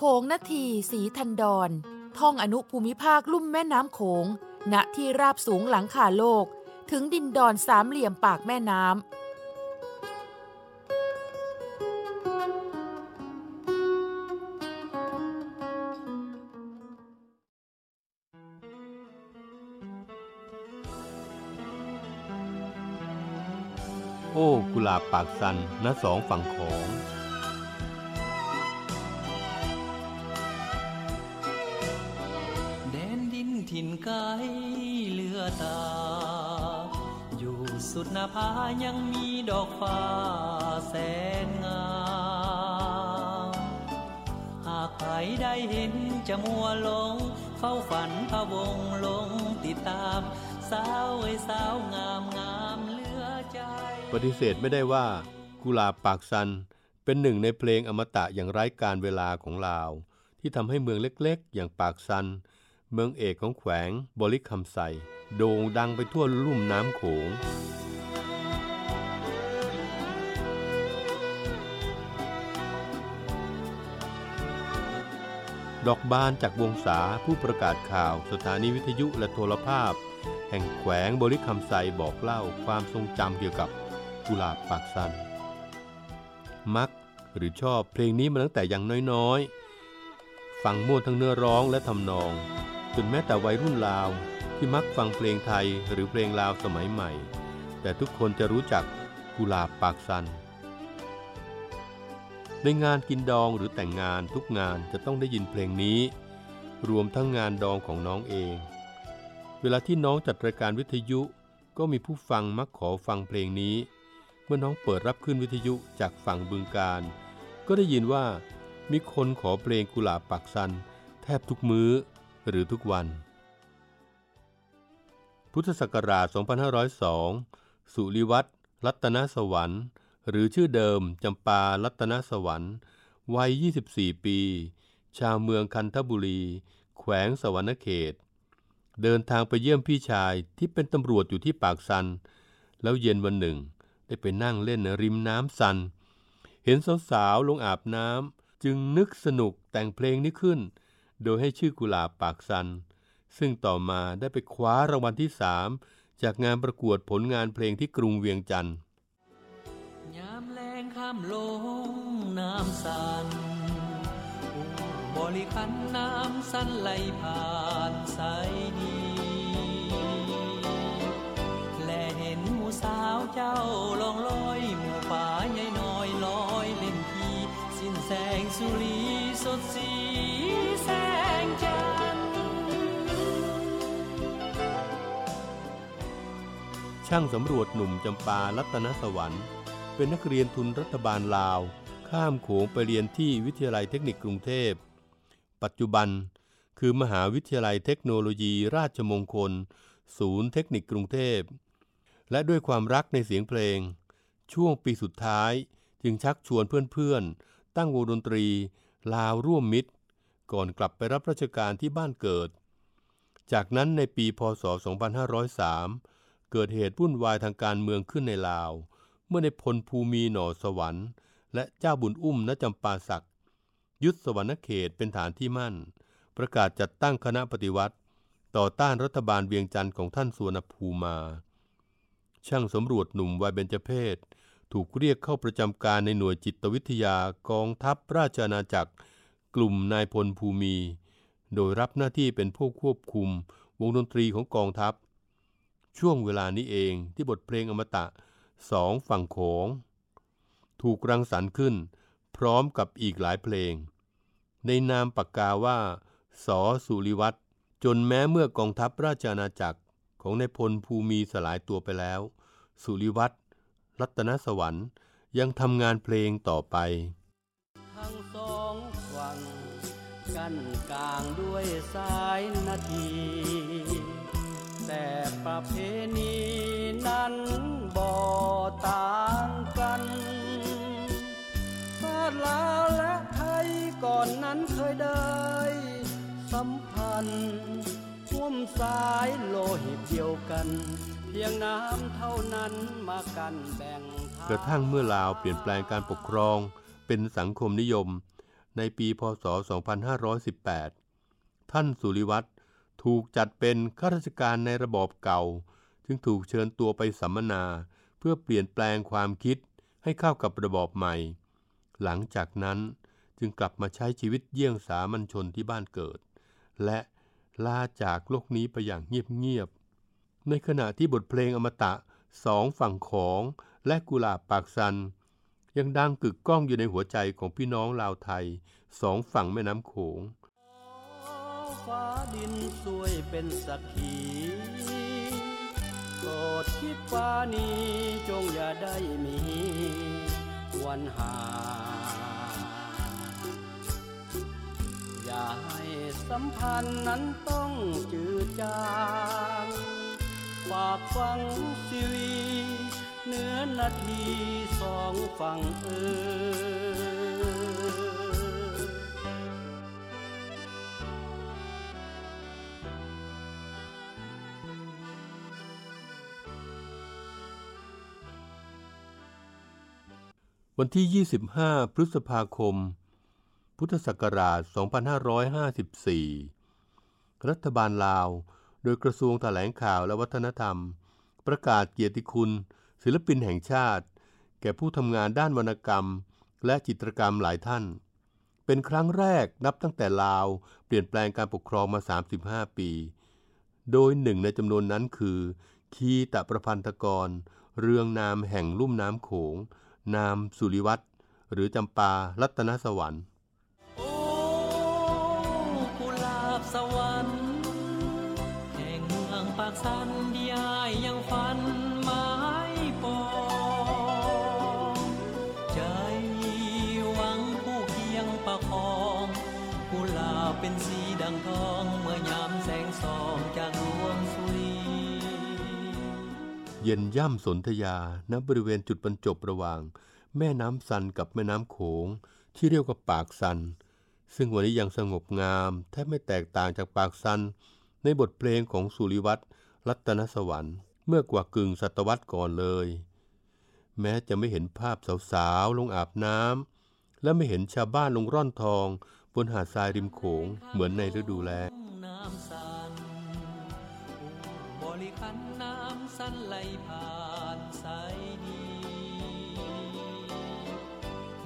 โขงนาทีสีทันดอนท่องอนุภูมิภาคลุ่มแม่น้ำโขง ณที่ราบสูงหลังคาโลก ถึงดินดอนสามเหลี่ยมปากแม่น้ำโอ้กุหลาบปากสันณสองฝั่งของ ถิ่นไกลเลือตา อยู่สุดนาผายังมีดอกฟ้าแสนงามหากใครได้เห็นจะมัวลง เฝ้าฝันพะวงลงติดตาม สาวเอ้สาวงามงามเลือใจ ปฏิเสธไม่ได้ว่า กุลาปากสันเป็นหนึ่งในเพลงอมตะอย่างไร้การเวลาของลาว ที่ทำให้เมืองเล็กๆ อย่างปากสัน เมืองเอกของแขวงบริคำไซ โด่งดังไปทั่วลุ่มน้ำโขงดอกบานจากวงศาผู้ประกาศข่าวสถานีวิทยุและโทรภาพ แห่งแขวงบริคำไซบอกเล่าความทรงจำเกี่ยวกับกุหลาบปากสัน มักหรือชอบเพลงนี้มาตั้งแต่ยังน้อยๆ ฟังม่วทั้งเนื้อร้องและทำนอง จนแม้แต่วัยรุ่นลาวที่มักฟังเพลงไทยหรือเพลงลาวสมัยใหม่ แต่ทุกคนจะรู้จักกุหลาบปากสัน ในงานกินดองหรือแต่งงานทุกงานจะต้องได้ยินเพลงนี้ รวมทั้งงานดองของน้องเอง เวลาที่น้องจัดรายการวิทยุก็มีผู้ฟังมักขอฟังเพลงนี้ เมื่อน้องเปิดรับขึ้นวิทยุจากฝั่งบึงการ ก็ได้ยินว่ามีคนขอเพลงกุหลาบปักสัน แทบทุกมื้อ หรือทุกวัน พุทธศักราช 2502 สุริวัตรรัตนสวรรค์ หรือชื่อเดิมจำปารัตนสวรรค์ วัย 24 ปี ชาวเมืองคันธบุรี แขวงสวรรณเขต เดินทางไปเยี่ยมพี่ชายที่เป็นตำรวจอยู่ที่ปากซัน แล้วเย็นวันหนึ่ง ได้ไปนั่งเล่นริมน้ำซัน เห็นสาวๆลงอาบน้ำจึงนึกสนุกแต่งเพลงนี้ขึ้น โดยให้ชื่อกุหลาบปากซัน ซึ่งต่อมาได้ไปคว้ารางวัลที่สามจากงานประกวดผลงานเพลงที่กรุงเวียงจันทร์ยามแรงข้ามลงน้ำสันบริคันน้ำสันไหลผ่านสายดีและเห็นหมูสาวเจ้าลองลอยหมูป่าใหญ่น้อยลอยเล่นทีสิ้นแสงสุรีสดสี ช่างสำรวจหนุ่มจำปารัตนสวรรค์ เป็นนักเรียนทุนรัฐบาลลาว ข้ามโขงไปเรียนที่วิทยาลัยเทคนิคกรุงเทพ ปัจจุบันคือมหาวิทยาลัยเทคโนโลยีราชมงคล ศูนย์เทคนิคกรุงเทพ และด้วยความรักในเสียงเพลง ช่วงปีสุดท้ายจึงชักชวนเพื่อนๆ ตั้งวงดนตรี ลาวร่วมมิตร ก่อนกลับไปรับราชการที่บ้านเกิด จากนั้นในปีพศ 2503 เกิดเหตุวุ่นวายทางการเมืองขึ้นในลาว เมื่อในพลภูมีหน่อสวรรค์ และเจ้าบุญอุ้มณจำปาสักยึดสวรรณเขตเป็นฐานที่มั่น ประกาศจัดตั้งคณะปฏิวัติ ต่อต้านรัฐบาลเวียงจันทร์ของท่านสวนภูมา ช่างสำรวจหนุ่มวัยเบญจเพศถูกเรียกเข้าประจำการในหน่วยจิตวิทยากองทัพราชอาณาจักร กลุ่มนายพลภูมิ โดยรับหน้าที่เป็นผู้ควบคุม วงดนตรีของกองทัพ ช่วงเวลานี้เองที่บทเพลงอมตะสองฝั่งโขงถูกรังสรรค์ขึ้น พร้อมกับอีกหลายเพลง ในนามปากกาว่าสอสุริวัตรจนแม้เมื่อกองทัพราชอาณาจักรขของนายพลภูมีสลายตัวไปแล้ว สุริวัตรรัตนสวรรค์ยังทำงานเพลงต่อไป กันกลางด้วยสายนาที แต่ประเพณีนั้นบ่ต่างกันชาติลาวและไทยก่อนนั้นเคยได้สัมพันธ์ร่วมสายโลหิตเดียวกัน เพียงน้ำเท่านั้นมากันแบ่งกระทั่งเมื่อลาวเปลี่ยนแปลงการปกครองเป็นสังคมนิยม ในปีพศ 2518 ท่านสุริวัตรถูกจัดเป็นข้าราชการในระบอบเก่า จึงถูกเชิญตัวไปสัมมนา เพื่อเปลี่ยนแปลงความคิดให้เข้ากับระบอบใหม่ หลังจากนั้นจึงกลับมาใช้ชีวิตเยี่ยงสามัญชนที่บ้านเกิด และลาจากโลกนี้ไปอย่างเงียบๆในขณะที่บทเพลงอมตะสองฝั่งของและกุหลาบปากซัน ยังดังกึกก้องอยู่ในหัวใจของพี่น้องลาวไทยสองฝั่งแม่น้ำโขงฟ้าดินสวยเป็นสักขีโปรดคิดฟ้านี้จงอย่าได้มี วันหา อย่าให้สัมพันธ์นั้นต้องจืดจาง ฝากฟังชีวี เนื้อนาทีสองฝั่งเออวันที่ 25 พฤษภาคม พุทธศักราช 2554 รัฐบาลลาว โดยกระทรวงแถลงข่าวและวัฒนธรรม ประกาศเกียรติคุณ ศิลปินแห่งชาติ แก่ผู้ทำงานด้านวรรณกรรม และจิตรกรรมหลายท่าน เป็นครั้งแรกนับตั้งแต่ลาว เปลี่ยนแปลงการปกครองมา 35 ปี โดยหนึ่งในจำนวนนั้นคือ คีตะประพันธกร เรืองนามแห่งลุ่มน้ำโขง นามสุริวัตรหรือจำปารัตนสวรรค์ ลาเป็นสีดังทองเมื่อยามแสงส่องจากดวงสุรี เย็นย่ำสนธยาณบริเวณจุดบรรจบระหว่าง แม่น้ำซันกับแม่น้ำโขง ที่เรียกว่าปากซัน ซึ่งวันนี้ยังสงบงามแทบไม่แตกต่างจากปากซัน ในบทเพลงของสุริวัตรรัตนสวรรค์เมื่อกว่ากึ่งศตวรรษก่อนเลย แม้จะไม่เห็นภาพสาวๆลงอาบน้ำและไม่เห็นชาวบ้านลงร่อนทอง บนหาดทรายริมโขงเหมือนในฤดูแล้งน้ำสันบริคันน้ำสันไหลผ่านสายดี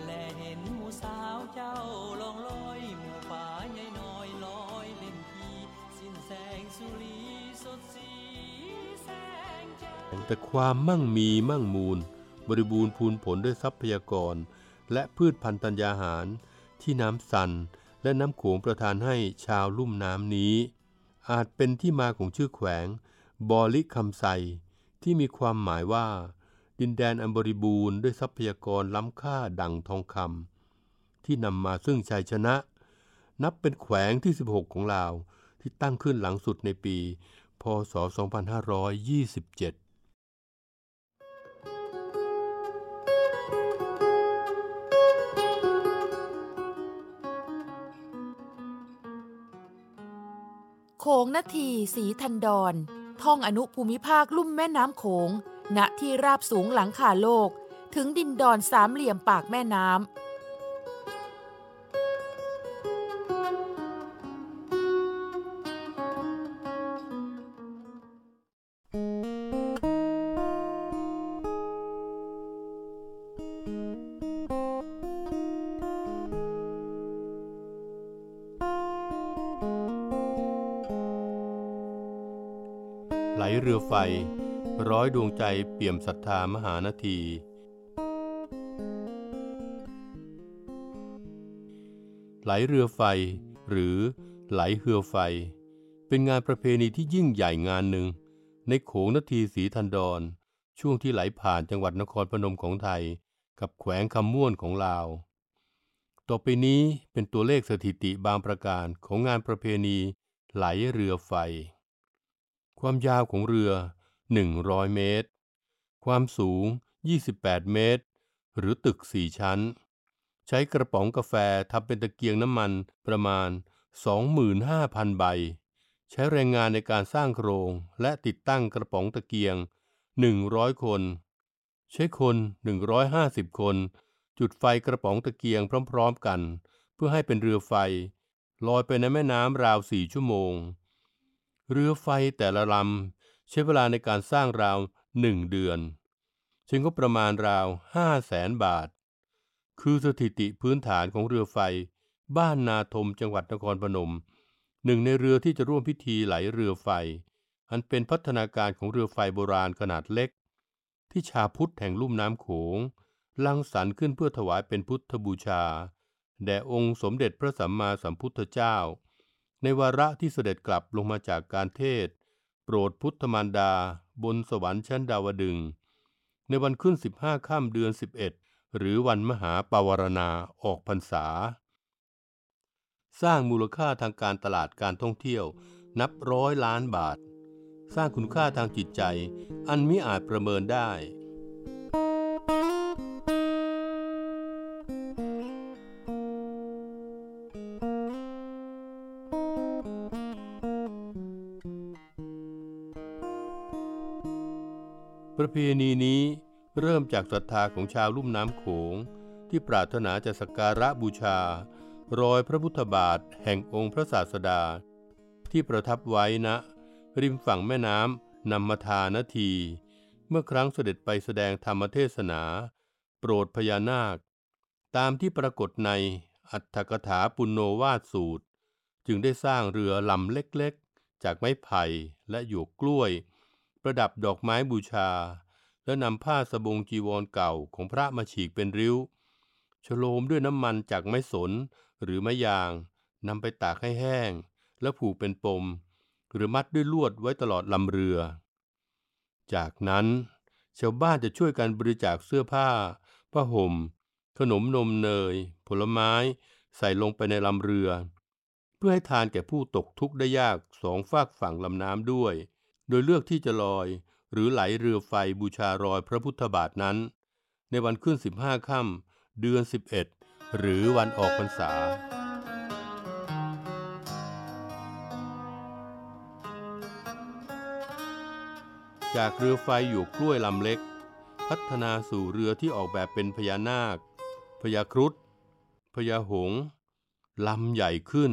และเห็นหมูสาวเจ้าลองลอยหมู่ป่าใหญ่น้อยลอยเล่นทีสิ้นแสงสุรีสดสีแสงจ้าแต่ความมั่งมีมั่งมูล บริบูรณ์พูนผลด้วยทรัพยากร และพืชพันธุ์ธัญญาหาร ที่น้ำสันและน้ำโขงประทานให้ชาวลุ่มน้ำนี้ อาจเป็นที่มาของชื่อแขวง บอลิคำไซที่มีความหมายว่า ดินแดนอันบริบูรณ์ด้วยทรัพยากรล้ำค่าดังทองคำที่นำมาซึ่งชัยชนะ นับเป็นแขวงที่ 16 ของลาวที่ตั้งขึ้นหลังสุดในปี พศ 2527 โขงนาทีสีทันดอนท่องอนุภูมิภาคลุ่มแม่น้ำโขง ณ ที่ราบสูงหลังคาโลก ถึงดินดอนสามเหลี่ยมปากแม่น้ำ เรือไฟ ร้อยดวงใจเปี่ยมศรัทธามหานาที ไหลเรือไฟ หรือไหลเฮือไฟ เป็นงานประเพณีที่ยิ่งใหญ่งานหนึ่ง ในโขงนาทีสีทันดอนช่วงที่ไหลผ่านจังหวัดนครพนมของไทย กับแขวงคำม่วนของลาว ต่อไปนี้เป็นตัวเลขสถิติบางประการของงานประเพณีไหลเรือไฟ ความยาวของเรือ 100 เมตร ความสูง 28 เมตร หรือตึก 4 ชั้น ใช้กระป๋องกาแฟทำเป็นตะเกียงน้ำมันประมาณ 25,000 ใบ ใช้แรงงานในการสร้างโครงและติดตั้งกระป๋องตะเกียง 100 คน ใช้คน 150 คน จุดไฟกระป๋องตะเกียงพร้อม ๆ กัน เพื่อให้เป็นเรือไฟ ลอยไปในแม่น้ำราว4ชั่วโมง เรือไฟแต่ละลำใช้เวลาในการสร้างราว1เดือนใช้งบประมาณราว5แสนบาท คือสถิติพื้นฐานของเรือไฟ บ้านนาทมจังหวัดนครพนม หนึ่งในเรือที่จะร่วมพิธีไหลเรือไฟ อันเป็นพัฒนาการของเรือไฟโบราณขนาดเล็ก ที่ชาพุทธแห่งลุ่มน้ำโขงลังสรรค์ขึ้นเพื่อถวายเป็นพุทธบูชา แด่องค์สมเด็จพระสัมมาสัมพุทธเจ้า ในวาระที่เสด็จกลับลงมาจากการเทศ โปรดพุทธมารดา บนสวรรค์ชั้นดาวดึง ในวันขึ้น 15ค่ำเดือน 11 หรือวันมหาปวารณาออกพรรษา สร้างมูลค่าทางการตลาดการท่องเที่ยวนับร้อยล้านบาท สร้างคุณค่าทางจิตใจ อันมิอาจประเมินได้ ประเพณีนี้เริ่มจากศรัทธาของชาวลุ่มน้ำโขง ที่ปรารถนาจะสักการะบูชา รอยพระพุทธบาทแห่งองค์พระศาสดา ที่ประทับไว้ณริมฝั่งแม่น้ำนำมาทานาที เมื่อครั้งเสด็จไปแสดงธรรมเทศนา โปรดพญานาค ตามที่ปรากฏในอัตถกถาปุณโนวาสสูตร จึงได้สร้างเรือลำเล็กๆ จากไม้ไผ่และหยวกกล้วย ประดับดอกไม้บูชา และนำผ้าสบงจีวรเก่าของพระมาฉีกเป็นริ้วฉโลมด้วยน้ำมันจากไม้สนหรือไม้ยางนำไปตากให้แห้ง แล้วผูกเป็นปม หรือมัดด้วยลวดไว้ตลอดลำเรือ จากนั้น ชาวบ้านจะช่วยกันบริจาคเสื้อผ้าผ้าห่ม ขนมนมเนย ผลไม้ ใส่ลงไปในลำเรือ เพื่อให้ทานแก่ผู้ตกทุกข์ได้ยากสองฝากฝั่งลำน้ำด้วย โดยเลือกที่จะลอย หรือไหลเรือไฟบูชารอยพระพุทธบาทนั้น ในวันขึ้น 15ค่ำเดือน 11 หรือวันออกพรรษาจากเรือไฟหยวกกล้วยลำเล็ก พัฒนาสู่เรือที่ออกแบบเป็นพญานาค พญาครุฑพญาหงลำใหญ่ขึ้น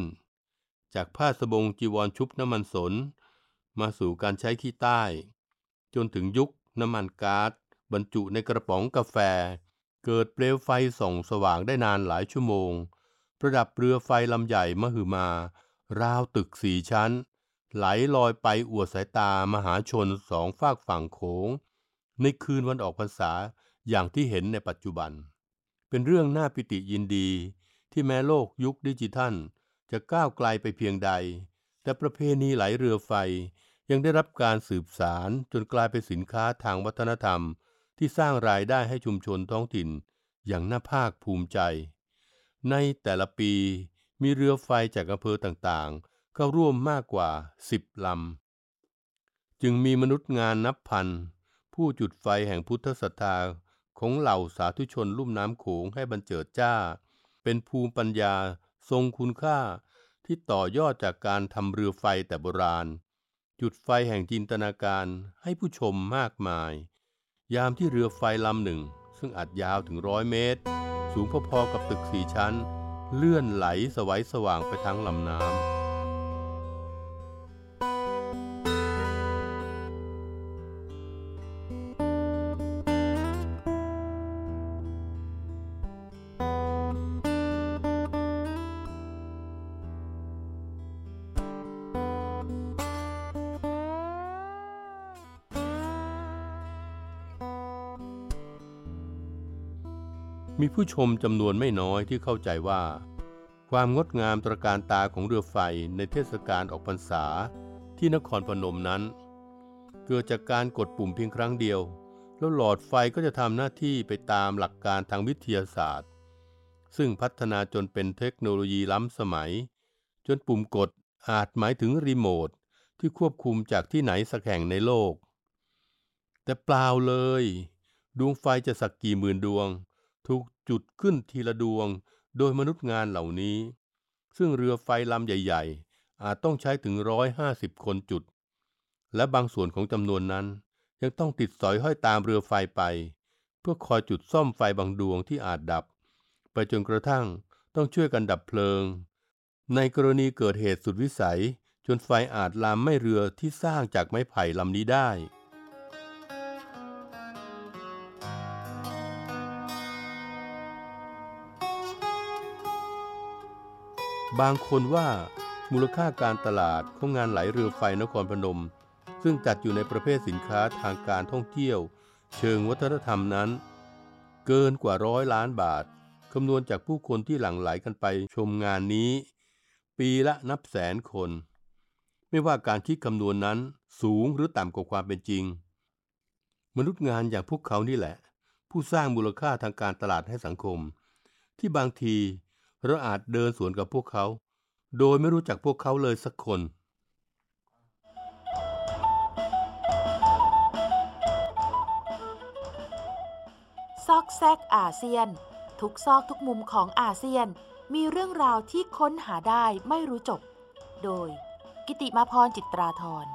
จากผ้าสบงจีวรชุบน้ำมันสน มาสู่การใช้ขี้ใต้ จนถึงยุคน้ำมันก๊าซบรรจุในกระป๋องกาแฟ เกิดเปลวไฟส่องสว่างได้นานหลายชั่วโมง ประดับเรือไฟลำใหญ่มหึมา ราวตึกสี่ชั้น ไหลลอยไปอวดสายตามหาชนสองฝากฝั่งโขง ในคืนวันออกพรรษาอย่างที่เห็นในปัจจุบัน เป็นเรื่องน่าปิติยินดี ที่แม้โลกยุคดิจิทัล จะก้าวไกลไปเพียงใด แต่ประเพณีไหลเรือไฟ ยังได้รับการสืบสารจนกลายเป็นสินค้าทางวัฒนธรรม ที่สร้างรายได้ให้ชุมชนท้องถิ่น อย่างน่าภาคภูมิใจ ในแต่ละปีมีเรือไฟจากอำเภอต่างๆ เข้าร่วมมากกว่า 10 ลำ จึงมีมนุษย์งานนับพัน ผู้จุดไฟแห่งพุทธศรัทธาของเหล่าสาธุชนลุ่มน้ำโขงให้บรรเจิดจ้า เป็นภูมิปัญญาทรงคุณค่าที่ต่อยอดจากการทำเรือไฟแต่โบราณ จุดไฟแห่งจินตนาการให้ผู้ชมมากมาย ยามที่เรือไฟลำหนึ่ง ซึ่งอาจยาวถึงร้อยเมตร สูงพอๆกับตึกสี่ชั้น เลื่อนไหลสวัยสว่างไปทั้งลำน้ำ มีผู้ชมจำนวนไม่น้อยที่เข้าใจว่า ความงดงามตระการตาของเรือไฟในเทศกาลออกพรรษาที่นครพนมนั้น เกิดจากการกดปุ่มเพียงครั้งเดียว แล้วหลอดไฟก็จะทำหน้าที่ไปตามหลักการทางวิทยาศาสตร์ ซึ่งพัฒนาจนเป็นเทคโนโลยีล้ำสมัย จนปุ่มกดอาจหมายถึงรีโมทที่ควบคุมจากที่ไหนสักแห่งในโลก แต่เปล่าเลย ดวงไฟจะสักกี่หมื่นดวง ถูกจุดขึ้นทีละดวง โดยมนุษย์งานเหล่านี้ ซึ่งเรือไฟลำใหญ่ๆ อาจต้องใช้ถึงร้อยห้าสิบคนจุด และบางส่วนของจำนวนนั้น ยังต้องติดสอยห้อยตามเรือไฟไป เพื่อคอยจุดซ่อมไฟบางดวงที่อาจดับ ไปจนกระทั่งต้องช่วยกันดับเพลิง ในกรณีเกิดเหตุสุดวิสัย จนไฟอาจลามไม่เรือที่สร้างจากไม้ไผ่ลำนี้ได้ บางคนว่ามูลค่าการตลาดของงานไหลเรือไฟนครพนม ซึ่งจัดอยู่ในประเภทสินค้าทางการท่องเที่ยว เชิงวัฒนธรรมนั้น เกินกว่าร้อยล้านบาทคำนวณจากผู้คนที่หลั่งไหลกันไปชมงานนี้ ปีละนับแสนคน ไม่ว่าการคิดคำนวณนั้นสูงหรือต่ำกว่าความเป็นจริง มนุษย์งานอย่างพวกเขานี่แหละ ผู้สร้างมูลค่าทางการตลาดให้สังคม ที่บางที เราอาจเดินสวนกับพวกเขา โดยไม่รู้จักพวกเขาเลยสักคน ซอกแซกอาเซียน ทุกซอกทุกมุมของอาเซียนมีเรื่องราวที่ค้นหาได้ไม่รู้จบ โดย กิติมาพรจิตราธร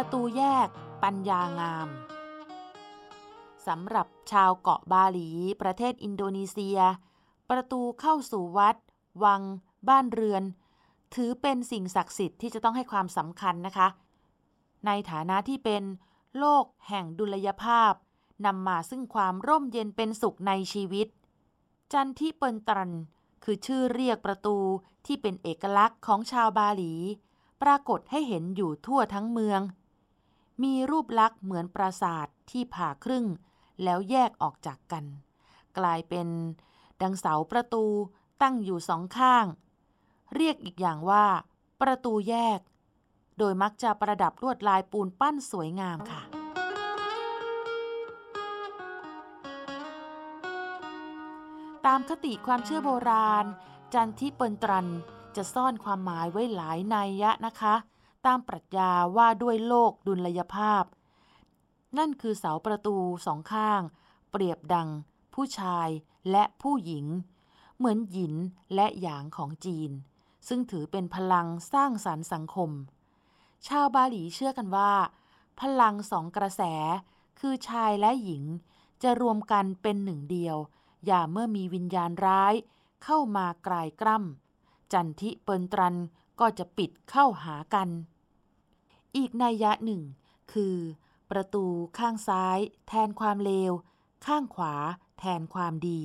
ประตูแยกปัญญางามสำหรับชาวเกาะบาหลี ประเทศอินโดนีเซีย ประตูเข้าสู่วัด วัง บ้านเรือน ถือเป็นสิ่งศักดิ์สิทธิ์ที่จะต้องให้ความสำคัญนะคะ ในฐานะที่เป็นโลกแห่งดุลยภาพนำมาซึ่งความร่มเย็นเป็นสุขในชีวิต จันทิเปินตรัน คือชื่อเรียกประตูที่เป็นเอกลักษณ์ของชาวบาหลี ปรากฏให้เห็นอยู่ทั่วทั้งเมือง มีรูปลักษณ์เหมือนปราสาทที่ผ่าครึ่ง แล้วแยกออกจากกัน กลายเป็นดังเสาประตูตั้งอยู่สองข้าง เรียกอีกอย่างว่า ประตูแยก โดยมักจะประดับลวดลายปูนปั้นสวยงามค่ะ ตามคติความเชื่อโบราณ จันทิเปินตรันจะซ่อนความหมายไว้หลายนัยยะนะคะ ตามปรัชญาว่าด้วยโลกดุลยภาพ นั่นคือเสาประตูสองข้าง เปรียบดัง ผู้ชายและผู้หญิง เหมือนหยินและหยางของจีน ซึ่งถือเป็นพลังสร้างสรรค์สังคม ชาวบาหลีเชื่อกันว่า พลังสองกระแส คือชายและหญิง จะรวมกันเป็นหนึ่งเดียว อย่าเมื่อมีวิญญาณร้าย เข้ามากลายกล้ำจันทิเปินตรันก็จะปิดเข้าหากัน อีกนัยยะหนึ่ง คือ ประตูข้างซ้าย แทนความเลว ข้างขวา แทนความดี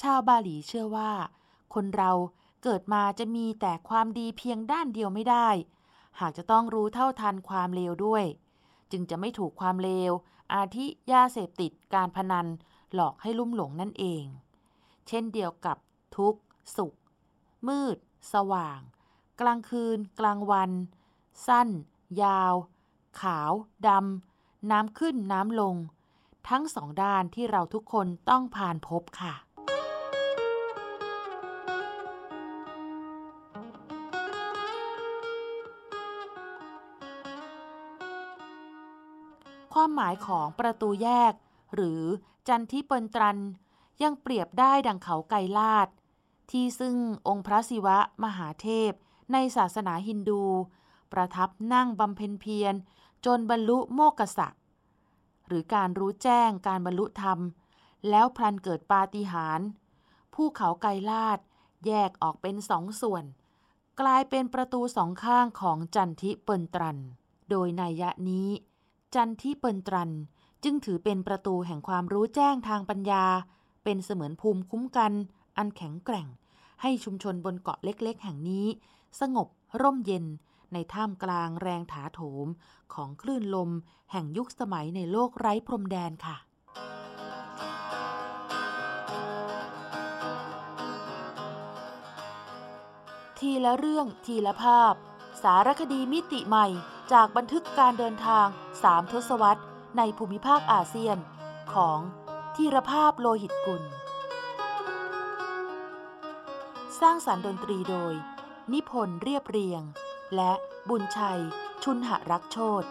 ชาวบาหลีเชื่อว่า คนเราเกิดมาจะมีแต่ความดีเพียงด้านเดียวไม่ได้ หากจะต้องรู้เท่าทันความเลวด้วย จึงจะไม่ถูกความเลว อาทิยาเสพติดการพนัน หลอกให้ลุ่มหลงนั่นเอง เช่นเดียวกับทุกข์ สุข มืด สว่าง กลางคืน กลางวัน สั้น ยาว ขาวดำน้ำขึ้นน้ำลง ทั้งสองด้านที่เราทุกคนต้องผ่านพบค่ะ ความหมายของประตูแยก หรือจันทิเปินตรัน ยังเปรียบได้ดังเขาไกรลาดที่ซึ่งองค์พระศิวะมหาเทพ ในศาสนาฮินดู ประทับนั่งบำเพ็ญเพียร จนบรรลุโมกขสักหรือการรู้แจ้งการบรรลุธรรม แล้วพลันเกิดปาฏิหาริย์ภูเขาไกรลาดแยกออกเป็นสองส่วน กลายเป็นประตูสองข้างของจันทิเปินตรัน โดยนัยยะนี้ จันทิเปินตรันจึงถือเป็นประตูแห่งความรู้แจ้งทางปัญญา เป็นเสมือนภูมิคุ้มกัน อันแข็งแกร่ง ให้ชุมชนบนเกาะเล็กๆ แห่งนี้ สงบร่มเย็น ในท่ามกลางแรงถาโถมของคลื่นลมแห่งยุคสมัยในโลกไร้พรมแดนค่ะทีละเรื่องทีละภาพ สารคดีมิติใหม่จากบันทึกการเดินทางสามทศวรรษ ในภูมิภาคอาเซียน ของทีรภาพโลหิตกุล สร้างสารรค์ดนตรีโดย นิพนธ์เรียบเรียง และบุญชัย ชุนหรักโชต